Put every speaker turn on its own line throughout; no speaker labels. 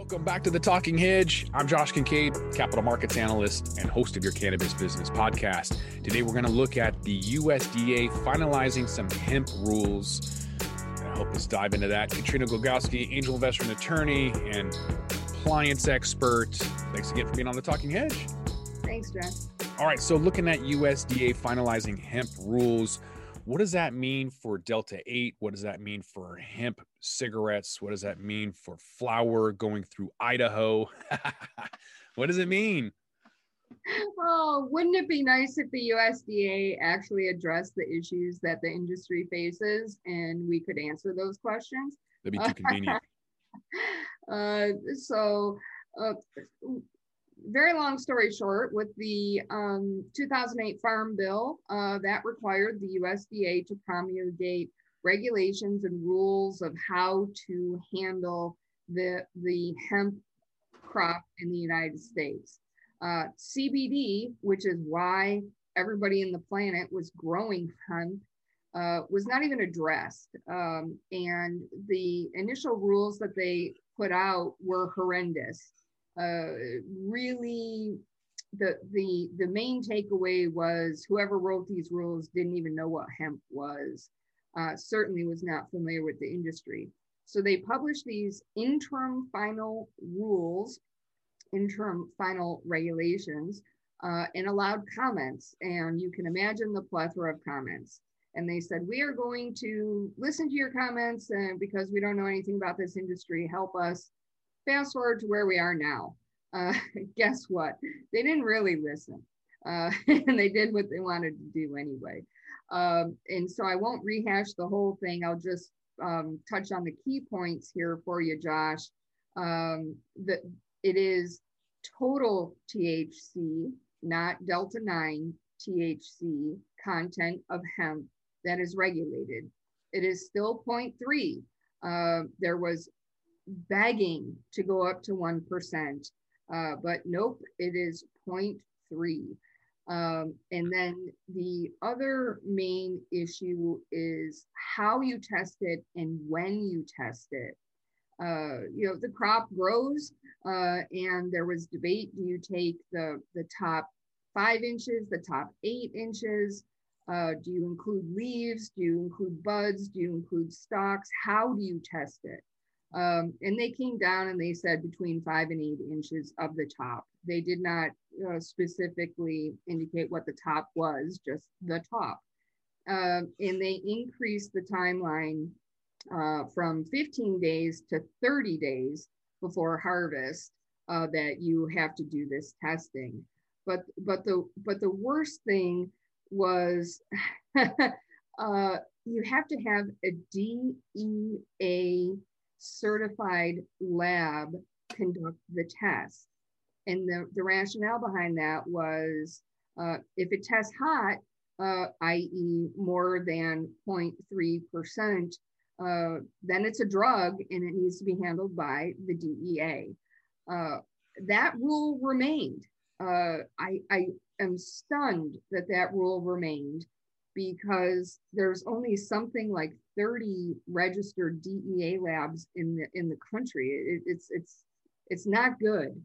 Welcome back to the Talking Hedge. I'm Josh Kincaid, capital markets analyst and host of your cannabis business podcast. Today, we're going to look at the USDA finalizing some hemp rules. To help us dive into that, Katrina Glogowski, angel investor and attorney and compliance expert. Thanks again for being on the Talking Hedge.
Thanks, Josh.
All right, so looking at USDA finalizing hemp rules, what does that mean for Delta 8? What does that mean for hemp cigarettes? What does that mean for flower going through Idaho? what does it mean?
Oh, wouldn't it be nice if the USDA actually addressed the issues that the industry faces and we could answer those questions?
That'd be too convenient.
uh, so, uh, very long story short, with the um, 2008 Farm Bill, uh, that required the USDA to promulgate regulations and rules of how to handle the, the hemp crop in the United States. Uh, CBD, which is why everybody in the planet was growing hemp, uh, was not even addressed. Um, and the initial rules that they put out were horrendous uh, really the the the main takeaway was whoever wrote these rules didn't even know what hemp was uh, certainly was not familiar with the industry. So they published these interim final rules interim final regulations uh, and allowed comments and you can imagine the plethora of comments. And they said we are going to listen to your comments and because we don't know anything about this industry help us fast forward to where we are now. Uh, guess what? They didn't really listen. Uh, and they did what they wanted to do anyway. Um, and so I won't rehash the whole thing. I'll just um, touch on the key points here for you, Josh. Um, it is total THC, not Delta 9 THC content of hemp that is regulated. It is still 0.3. Uh, there was begging to go up to 1%, uh, but nope, it is 0.3. Um, and then the other main issue is how you test it and when you test it. Uh, you know, the crop grows uh, and there was debate, do you take the, the top five inches, the top eight inches? Uh, do you include leaves? Do you include buds? Do you include stalks? How do you test it? Um, and they came down and they said between five and eight inches of the top. They did not uh, specifically indicate what the top was, just the top. Uh, and they increased the timeline uh, from 15 days to 30 days before harvest uh, that you have to do this testing. But but the but the worst thing was uh, you have to have a DEA certified lab conduct the test. And the, the rationale behind that was uh, if it tests hot, uh, i.e., more than 0.3%, uh, then it's a drug and it needs to be handled by the DEA. Uh, that rule remained. Uh, I, I am stunned that that rule remained because there's only something like 30 registered DEA labs in the in the country. It, it's it's it's not good,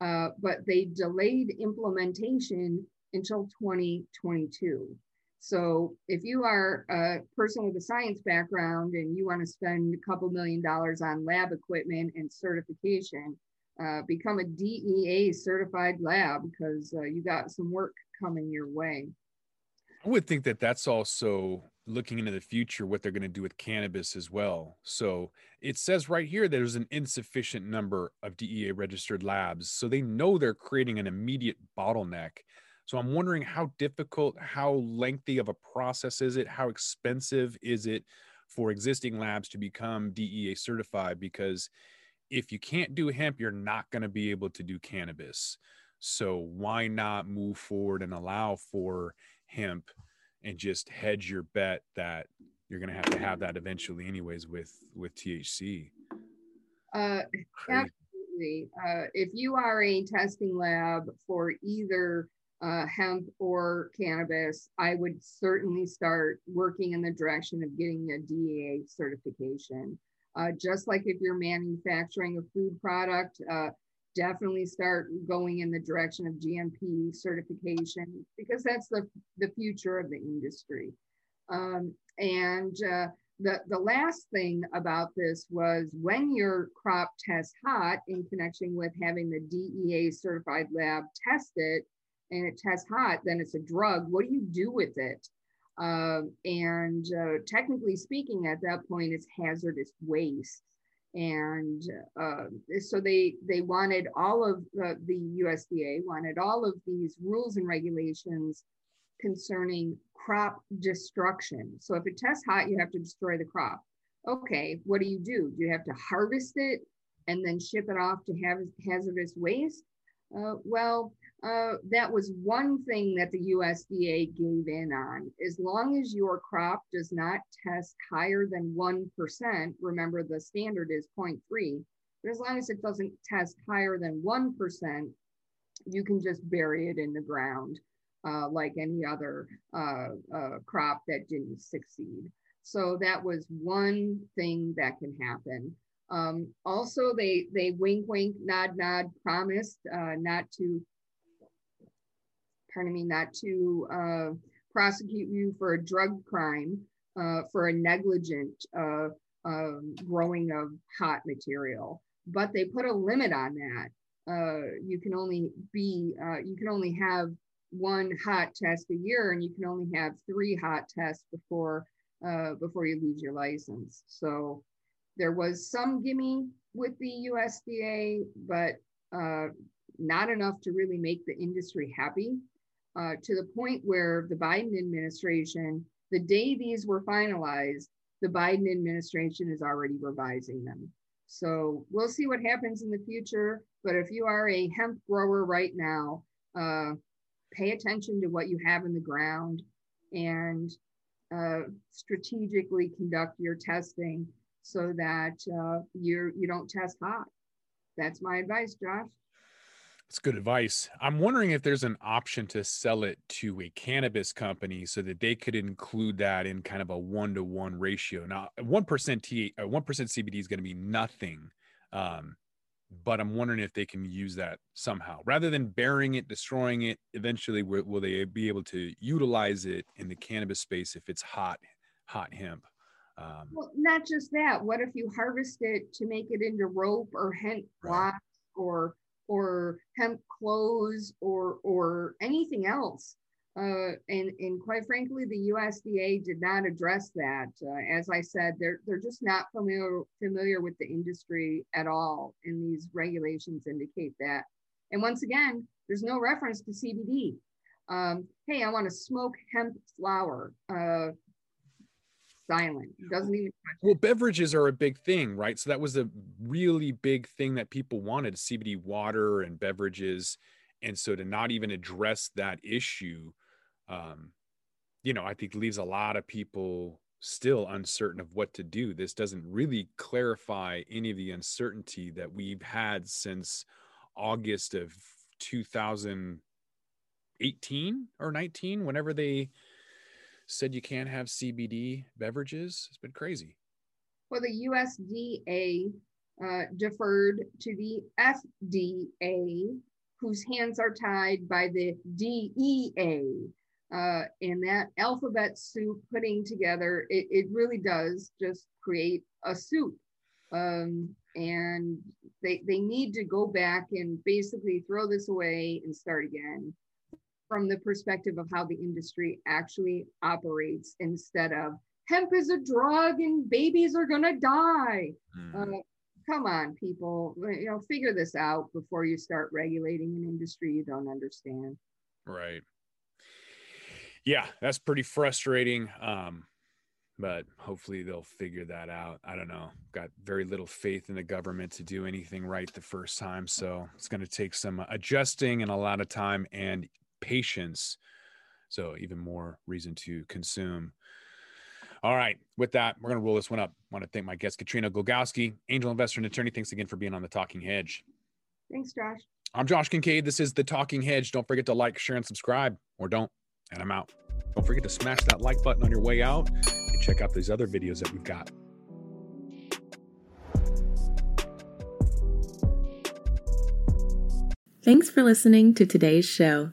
uh, but they delayed implementation until 2022. So if you are a person with a science background and you want to spend a couple million dollars on lab equipment and certification, uh, become a DEA certified lab because uh, you got some work coming your way.
I would think that that's also looking into the future what they're going to do with cannabis as well. So it says right here there's an insufficient number of DEA registered labs. So they know they're creating an immediate bottleneck. So I'm wondering how difficult, how lengthy of a process is it? How expensive is it for existing labs to become DEA certified? Because if you can't do hemp, you're not going to be able to do cannabis. So why not move forward and allow for hemp and just hedge your bet that you're going to have to have that eventually anyways with with THC.
Uh, absolutely. Uh, if you are a testing lab for either uh, hemp or cannabis, I would certainly start working in the direction of getting a DEA certification. Uh, just like if you're manufacturing a food product, uh, definitely start going in the direction of GMP certification because that's the, the future of the industry. Um, and uh, the, the last thing about this was when your crop tests hot in connection with having the DEA certified lab test it and it tests hot, then it's a drug. What do you do with it? Uh, and uh, technically speaking, at that point, it's hazardous waste. And uh, so they they wanted all of the, the USDA wanted all of these rules and regulations concerning crop destruction. So if it tests hot, you have to destroy the crop. Okay, what do you do? Do you have to harvest it and then ship it off to have hazardous waste? Uh, well, uh, that was one thing that the USDA gave in on. As long as your crop does not test higher than 1%, remember the standard is 0.3, but as long as it doesn't test higher than 1%, you can just bury it in the ground uh, like any other uh, uh, crop that didn't succeed. So that was one thing that can happen. Um, also, they they wink, wink, nod, nod, promised uh, not to, pardon me, not to uh, prosecute you for a drug crime uh, for a negligent um, growing of hot material. But they put a limit on that. you can only be, you can only have one hot test a year and you can only have three hot tests before uh, before you lose your license. So there was some gimme with the USDA, but uh, not enough to really make the industry happy uh, to the point where the Biden administration, the day these were finalized, the Biden administration is already revising them. So we'll see what happens in the future. But if you are a hemp grower right now, uh, pay attention to what you have in the ground and uh, strategically conduct your testing so that uh, you you don't test hot. That's my advice, Josh.
That's good advice. I'm wondering if there's an option to sell it to a cannabis company so that they could include that in kind of a one to one ratio. Now, one percent T, uh, one percent CBD is going to be nothing. Um, but I'm wondering if they can use that somehow rather than burying it, destroying it. Eventually, will, will they be able to utilize it in the cannabis space if it's hot, hot hemp?
Um, well, not just that. What if you harvest it to make it into rope or hemp blocks or or hemp clothes or or anything else? Uh, and, and quite frankly, the USDA did not address that. Uh, as I said, they're, they're just not familiar, familiar with the industry at all, and these regulations indicate that. And once again, there's no reference to CBD. Um, hey, I want to smoke hemp flower. Uh, silent. Doesn't even.
Well, beverages are a big thing, right? So that was a really big thing that people wanted: CBD water and beverages. And so to not even address that issue um, you know, I think leaves a lot of people still uncertain of what to do. This doesn't really clarify any of the uncertainty that we've had since August of 2018 or 19, whenever they said you can't have CBD beverages. It's been crazy.
Well, the USDA uh, deferred to the FDA, whose hands are tied by the DEA uh, and that alphabet soup putting together, it, it really does just create a soup. Um, and they, they need to go back and basically throw this away and start again from the perspective of how the industry actually operates instead of hemp is a drug and babies are going to die. Mm. Uh, come on, people, you know, figure this out before you start regulating an industry you don't understand.
Right yeah, that's pretty frustrating. Um, but hopefully they'll figure that out. I don't know. Got very little faith in the government to do anything right the first time. So it's going to take some adjusting and a lot of time and patience. So, even more reason to consume. All right. With that, we're going to roll this one up. I want to thank my guest, Katrina Golgowski, angel investor and attorney. Thanks again for being on The Talking Hedge.
Thanks, Josh.
I'm Josh Kincaid. This is The Talking Hedge. Don't forget to like, share, and subscribe, or don't. And I'm out. Don't forget to smash that like button on your way out and check out these other videos that we've got.
Thanks for listening to today's show.